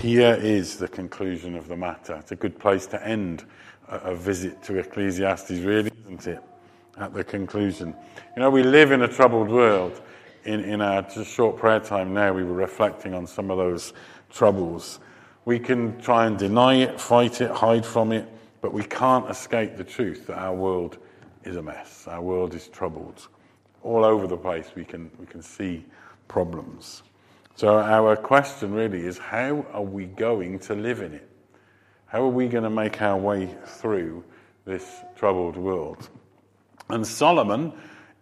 here is the conclusion of the matter. It's a good place to end a, a visit to Ecclesiastes, really, isn't it? At the conclusion. You know, we live in a troubled world. In, in our just short prayer time now, we were reflecting on some of those troubles. We can try and deny it, fight it, hide from it, but we can't escape the truth that our world is a mess. Our world is troubled. All over the place, we can, we can see problems. So, our question really is how are we going to live in it? How are we going to make our way through this troubled world? And Solomon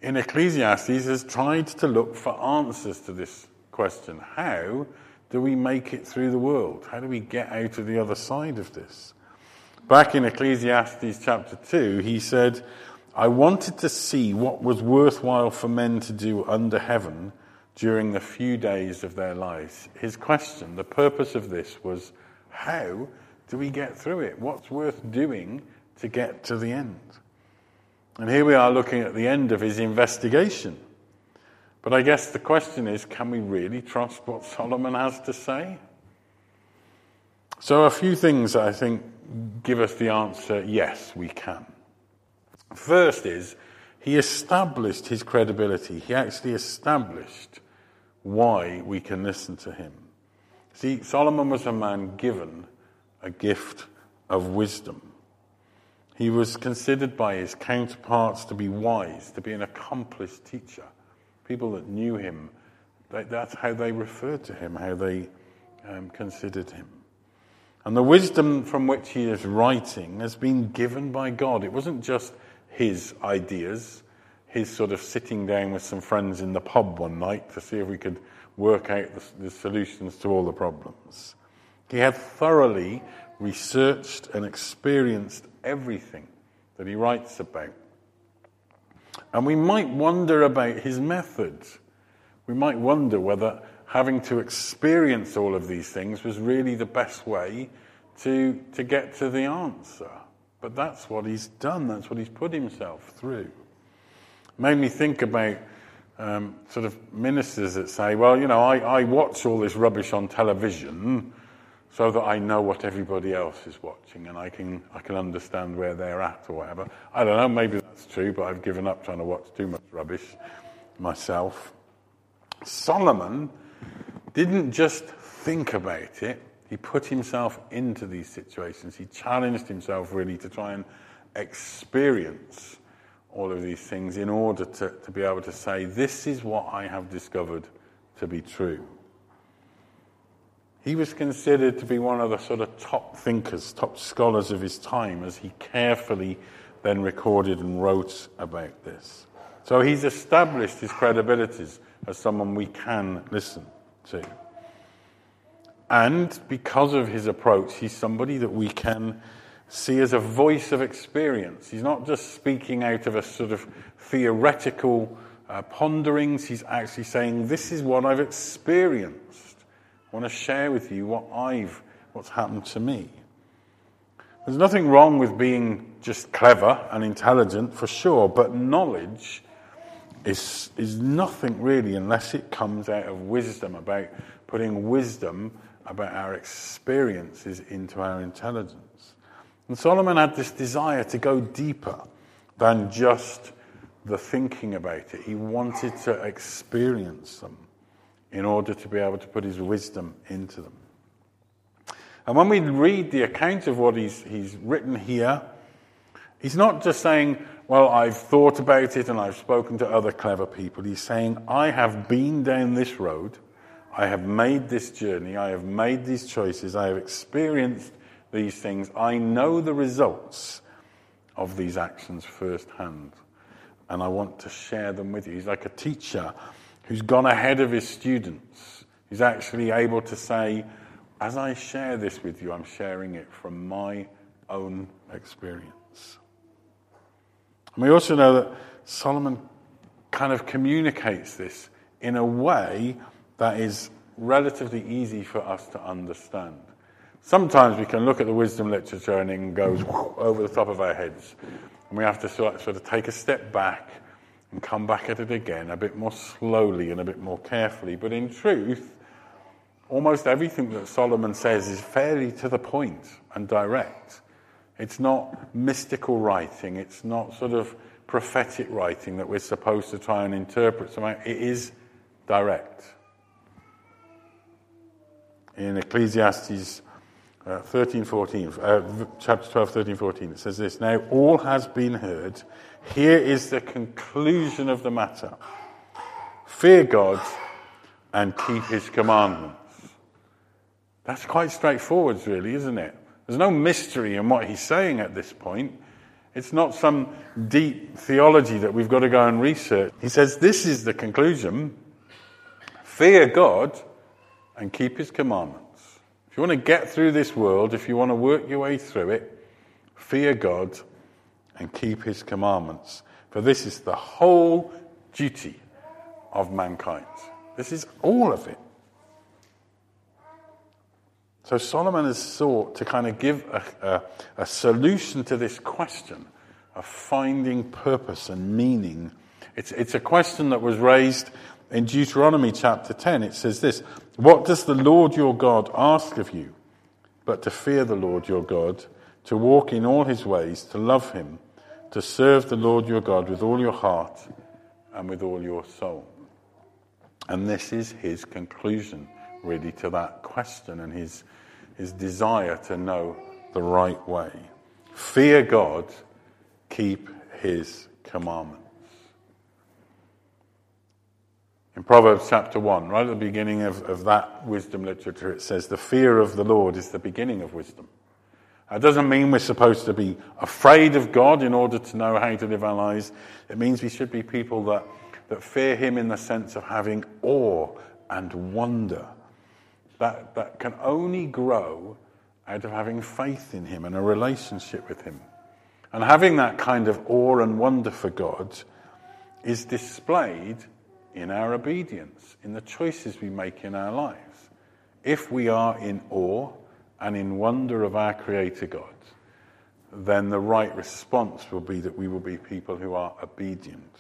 in Ecclesiastes has tried to look for answers to this question. How do we make it through the world? How do we get out of the other side of this? Back in Ecclesiastes chapter 2, he said, I wanted to see what was worthwhile for men to do under heaven during the few days of their lives. His question, the purpose of this was, how do we get through it? What's worth doing to get to the end? And here we are looking at the end of his investigation. But I guess the question is can we really trust what Solomon has to say? So, a few things I think give us the answer yes, we can. First is, he established his credibility. He actually established why we can listen to him. See, Solomon was a man given a gift of wisdom. He was considered by his counterparts to be wise, to be an accomplished teacher. People that knew him, that's how they referred to him, how they um, considered him. And the wisdom from which he is writing has been given by God. It wasn't just his ideas, his sort of sitting down with some friends in the pub one night to see if we could work out the, the solutions to all the problems. He had thoroughly researched and experienced everything that he writes about. And we might wonder about his methods. We might wonder whether having to experience all of these things was really the best way to, to get to the answer. But that's what he's done, that's what he's put himself through. Made me think about um, sort of ministers that say, well, you know, I, I watch all this rubbish on television so that I know what everybody else is watching and I can, I can understand where they're at or whatever. I don't know, maybe that's true, but I've given up trying to watch too much rubbish myself. Solomon didn't just think about it, he put himself into these situations. He challenged himself really to try and experience all of these things in order to, to be able to say, This is what I have discovered to be true. He was considered to be one of the sort of top thinkers, top scholars of his time, as he carefully then recorded and wrote about this. So he's established his credibilities as someone we can listen to. And because of his approach, he's somebody that we can see as a voice of experience. He's not just speaking out of a sort of theoretical uh, ponderings, he's actually saying, This is what I've experienced. I want to share with you what I've, what's happened to me. There's nothing wrong with being just clever and intelligent, for sure, but knowledge is, is nothing really unless it comes out of wisdom, about putting wisdom about our experiences into our intelligence. And Solomon had this desire to go deeper than just the thinking about it. He wanted to experience them in order to be able to put his wisdom into them. And when we read the account of what he's, he's written here, he's not just saying, Well, I've thought about it and I've spoken to other clever people. He's saying, I have been down this road I have made this journey. I have made these choices. I have experienced these things. I know the results of these actions firsthand. And I want to share them with you. He's like a teacher who's gone ahead of his students. He's actually able to say, as I share this with you, I'm sharing it from my own experience. And we also know that Solomon kind of communicates this in a way that is relatively easy for us to understand. Sometimes we can look at the wisdom literature and it goes over the top of our heads. And we have to sort of, take a step back and come back at it again a bit more slowly and a bit more carefully. But in truth, almost everything that Solomon says is fairly to the point and direct. It's not mystical writing, it's not sort of prophetic writing that we're supposed to try and interpret somehow. It is direct. In Ecclesiastes uh, 13, 14, uh, chapter 12, 13, 14, it says this Now all has been heard. Here is the conclusion of the matter fear God and keep his commandments. That's quite straightforward, really, isn't it? There's no mystery in what he's saying at this point. It's not some deep theology that we've got to go and research. He says this is the conclusion fear God and keep his commandments. You want to get through this world, if you want to work your way through it, fear God and keep his commandments. For this is the whole duty of mankind. This is all of it. So Solomon has sought to kind of give a, a, a, solution to this question of finding purpose and meaning. It's, it's a question that was raised in Deuteronomy chapter 10. It says this What does the Lord your God ask of you? But to fear the Lord your God, to walk in all his ways, to love him, to serve the Lord your God with all your heart and with all your soul. And this is his conclusion, really, to that question and his his desire to know the right way. Fear God, keep his commandments. In Proverbs chapter 1, right at the beginning of, of that wisdom literature, it says, The fear of the Lord is the beginning of wisdom. That doesn't mean we're supposed to be afraid of God in order to know how to live our lives. It means we should be people that, that fear Him in the sense of having awe and wonder that, that can only grow out of having faith in Him and a relationship with Him. And having that kind of awe and wonder for God is displayed in our obedience, in the choices we make in our lives. If we are in awe and in wonder of our Creator God, then the right response will be that we will be people who are obedient.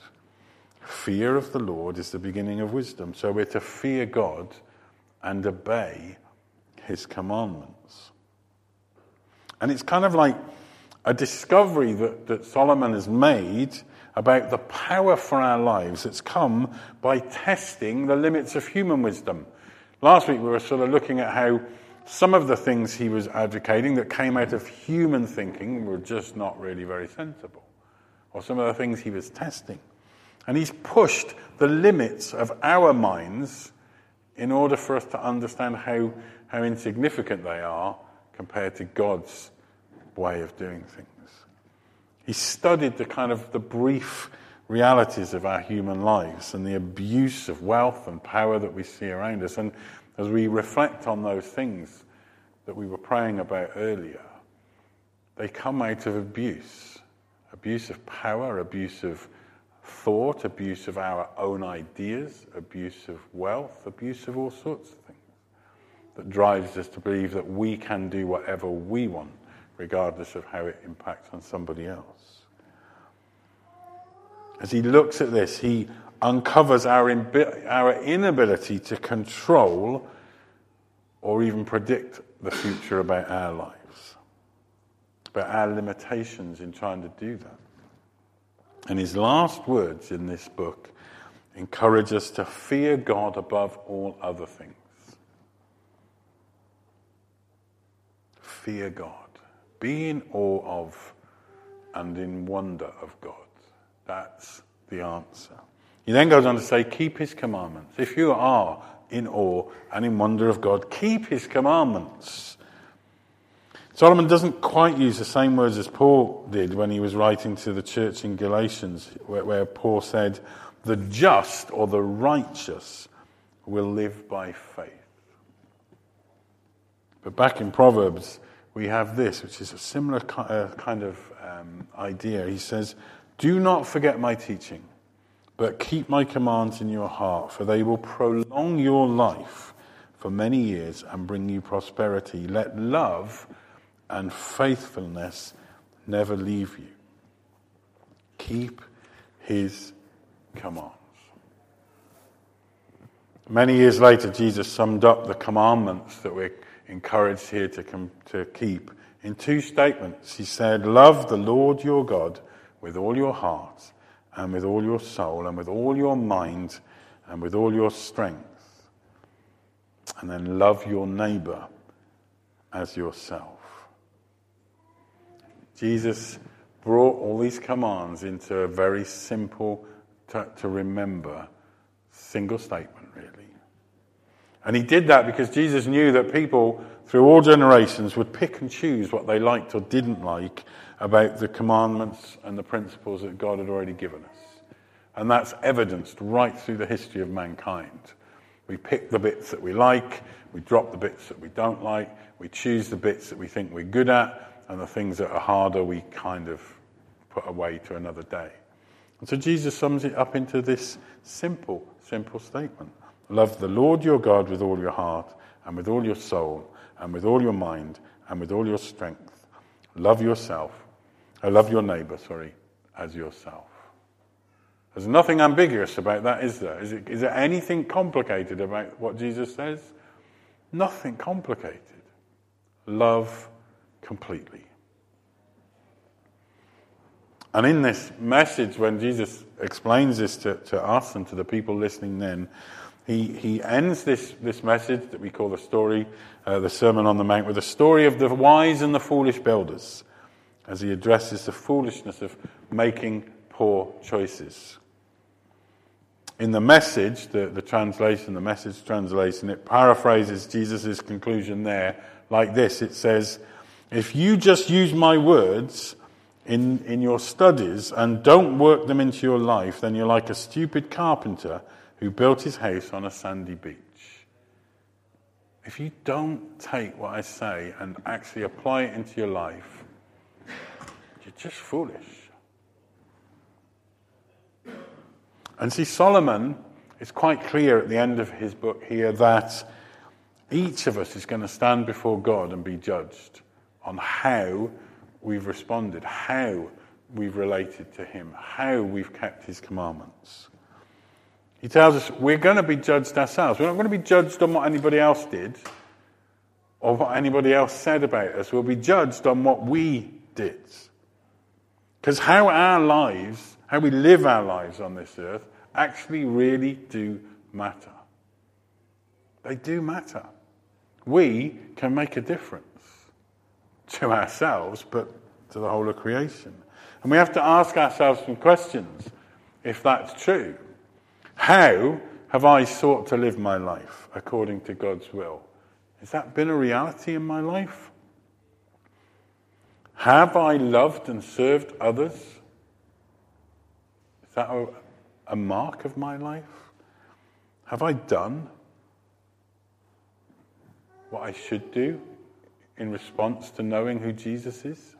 Fear of the Lord is the beginning of wisdom. So we're to fear God and obey his commandments. And it's kind of like a discovery that, that Solomon has made about the power for our lives that's come by testing the limits of human wisdom. Last week we were sort of looking at how some of the things he was advocating that came out of human thinking were just not really very sensible, or some of the things he was testing. And he's pushed the limits of our minds in order for us to understand how, how insignificant they are compared to God's way of doing things. He studied the kind of the brief realities of our human lives and the abuse of wealth and power that we see around us. And as we reflect on those things that we were praying about earlier, they come out of abuse abuse of power, abuse of thought, abuse of our own ideas, abuse of wealth, abuse of all sorts of things that drives us to believe that we can do whatever we want, regardless of how it impacts on somebody else. As he looks at this, he uncovers our, our inability to control or even predict the future about our lives, about our limitations in trying to do that. And his last words in this book encourage us to fear God above all other things. Fear God. Be in awe of and in wonder of God. That's the answer. He then goes on to say, keep his commandments. If you are in awe and in wonder of God, keep his commandments. Solomon doesn't quite use the same words as Paul did when he was writing to the church in Galatians, where, where Paul said, The just or the righteous will live by faith. But back in Proverbs, we have this, which is a similar uh, kind of um, idea. He says, Do not forget my teaching, but keep my commands in your heart, for they will prolong your life for many years and bring you prosperity. Let love and faithfulness never leave you. Keep his commands. Many years later, Jesus summed up the commandments that we're encouraged here to, com- to keep in two statements. He said, Love the Lord your God with all your heart, and with all your soul, and with all your mind, and with all your strength. And then love your neighbor as yourself. Jesus brought all these commands into a very simple to, to remember single statement, really. And he did that because Jesus knew that people through all generations would pick and choose what they liked or didn't like about the commandments and the principles that God had already given us. And that's evidenced right through the history of mankind. We pick the bits that we like, we drop the bits that we don't like, we choose the bits that we think we're good at, and the things that are harder we kind of put away to another day. And so Jesus sums it up into this simple, simple statement Love the Lord your God with all your heart, and with all your soul, and with all your mind, and with all your strength. Love yourself. I uh, love your neighbor, sorry, as yourself. There's nothing ambiguous about that, is there? Is, it, is there anything complicated about what Jesus says? Nothing complicated. Love completely. And in this message, when Jesus explains this to, to us and to the people listening then, he, he ends this, this message that we call the story, uh, the Sermon on the Mount, with a story of the wise and the foolish builders as he addresses the foolishness of making poor choices. In the message, the, the translation, the message translation, it paraphrases Jesus' conclusion there like this it says, If you just use my words in, in your studies and don't work them into your life, then you're like a stupid carpenter who built his house on a sandy beach. If you don't take what I say and actually apply it into your life, you're just foolish. And see, Solomon is quite clear at the end of his book here that each of us is going to stand before God and be judged on how we've responded, how we've related to Him, how we've kept His commandments. He tells us we're going to be judged ourselves. We're not going to be judged on what anybody else did or what anybody else said about us. We'll be judged on what we did. Because how our lives, how we live our lives on this earth, actually really do matter. They do matter. We can make a difference to ourselves, but to the whole of creation. And we have to ask ourselves some questions if that's true. How have I sought to live my life according to God's will? Has that been a reality in my life? Have I loved and served others? Is that a, a mark of my life? Have I done what I should do in response to knowing who Jesus is?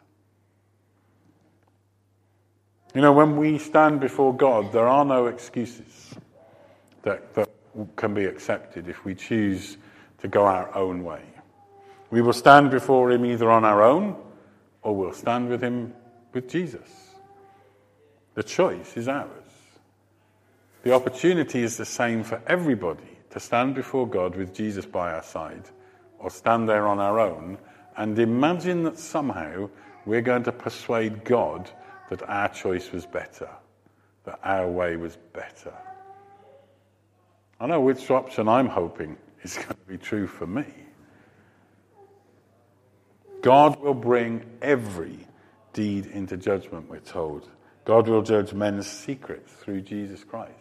You know, when we stand before God, there are no excuses that, that can be accepted if we choose to go our own way. We will stand before Him either on our own or we'll stand with Him with Jesus. The choice is ours. The opportunity is the same for everybody to stand before God with Jesus by our side or stand there on our own and imagine that somehow we're going to persuade God that our choice was better, that our way was better. I know which option I'm hoping is going to be true for me. God will bring every deed into judgment, we're told. God will judge men's secrets through Jesus Christ.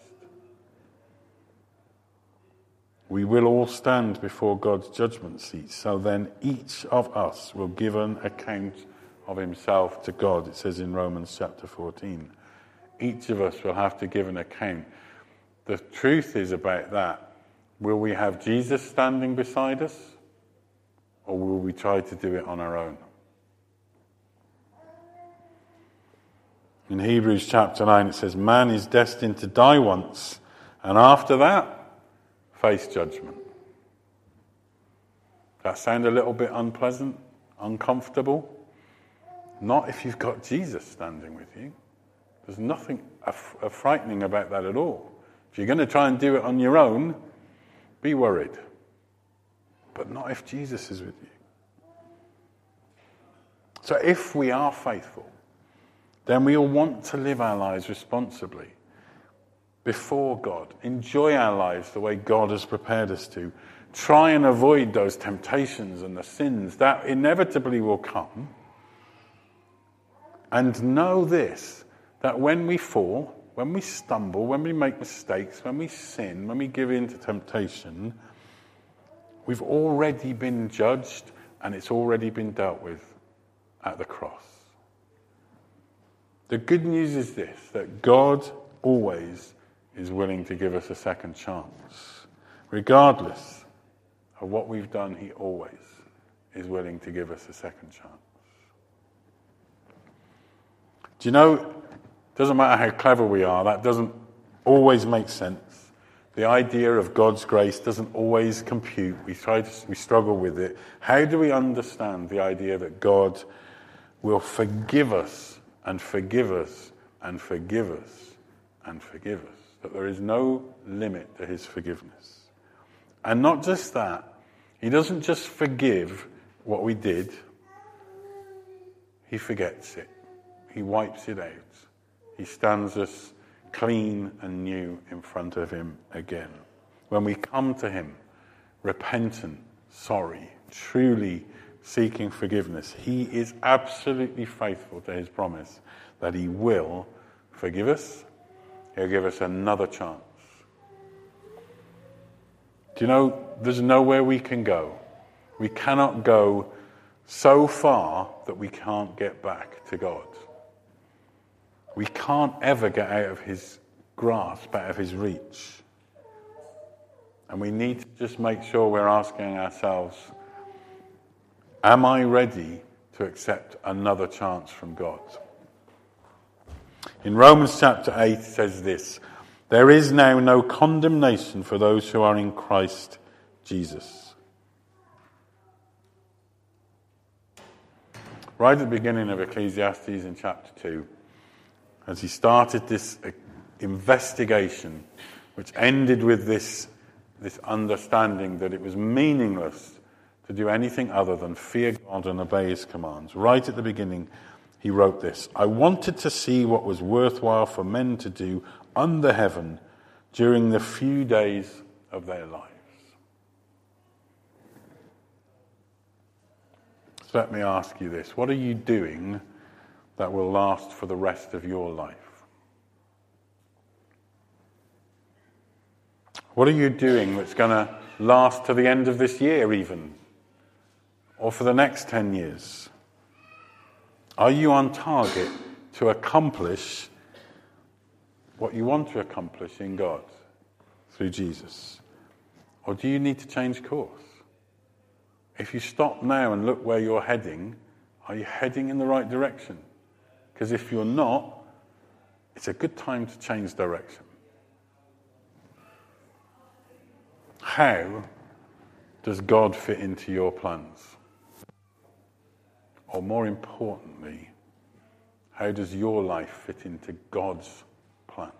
We will all stand before God's judgment seat, so then each of us will give an account of himself to God. It says in Romans chapter 14. Each of us will have to give an account the truth is about that will we have Jesus standing beside us, or will we try to do it on our own? In Hebrews chapter 9, it says, Man is destined to die once, and after that, face judgment. That sound a little bit unpleasant, uncomfortable? Not if you've got Jesus standing with you. There's nothing frightening about that at all. If you're going to try and do it on your own, be worried. But not if Jesus is with you. So if we are faithful, then we'll want to live our lives responsibly before God, enjoy our lives the way God has prepared us to, try and avoid those temptations and the sins that inevitably will come, and know this that when we fall, when we stumble, when we make mistakes, when we sin, when we give in to temptation, we've already been judged and it's already been dealt with at the cross. The good news is this that God always is willing to give us a second chance. Regardless of what we've done, He always is willing to give us a second chance. Do you know, doesn't matter how clever we are, that doesn't always make sense. The idea of God's grace doesn't always compute. We, try to, we struggle with it. How do we understand the idea that God will forgive us and forgive us and forgive us and forgive us? That there is no limit to his forgiveness. And not just that, he doesn't just forgive what we did, he forgets it. He wipes it out. He stands us clean and new in front of him again. When we come to him, repentant, sorry, truly seeking forgiveness, he is absolutely faithful to his promise that he will forgive us He'll give us another chance. Do you know, there's nowhere we can go. We cannot go so far that we can't get back to God. We can't ever get out of His grasp, out of His reach. And we need to just make sure we're asking ourselves Am I ready to accept another chance from God? In Romans chapter 8, it says this There is now no condemnation for those who are in Christ Jesus. Right at the beginning of Ecclesiastes in chapter 2, as he started this uh, investigation, which ended with this, this understanding that it was meaningless to do anything other than fear God and obey his commands. Right at the beginning, he wrote this I wanted to see what was worthwhile for men to do under heaven during the few days of their lives. So let me ask you this what are you doing that will last for the rest of your life? What are you doing that's going to last to the end of this year, even? Or for the next 10 years? Are you on target to accomplish what you want to accomplish in God through Jesus? Or do you need to change course? If you stop now and look where you're heading, are you heading in the right direction? Because if you're not, it's a good time to change direction. How does God fit into your plans? Or more importantly, how does your life fit into God's plans?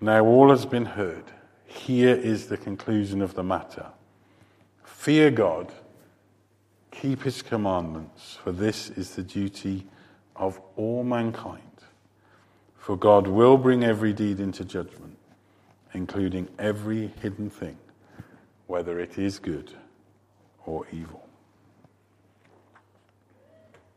Now, all has been heard. Here is the conclusion of the matter Fear God, keep his commandments, for this is the duty of all mankind. For God will bring every deed into judgment, including every hidden thing, whether it is good or evil.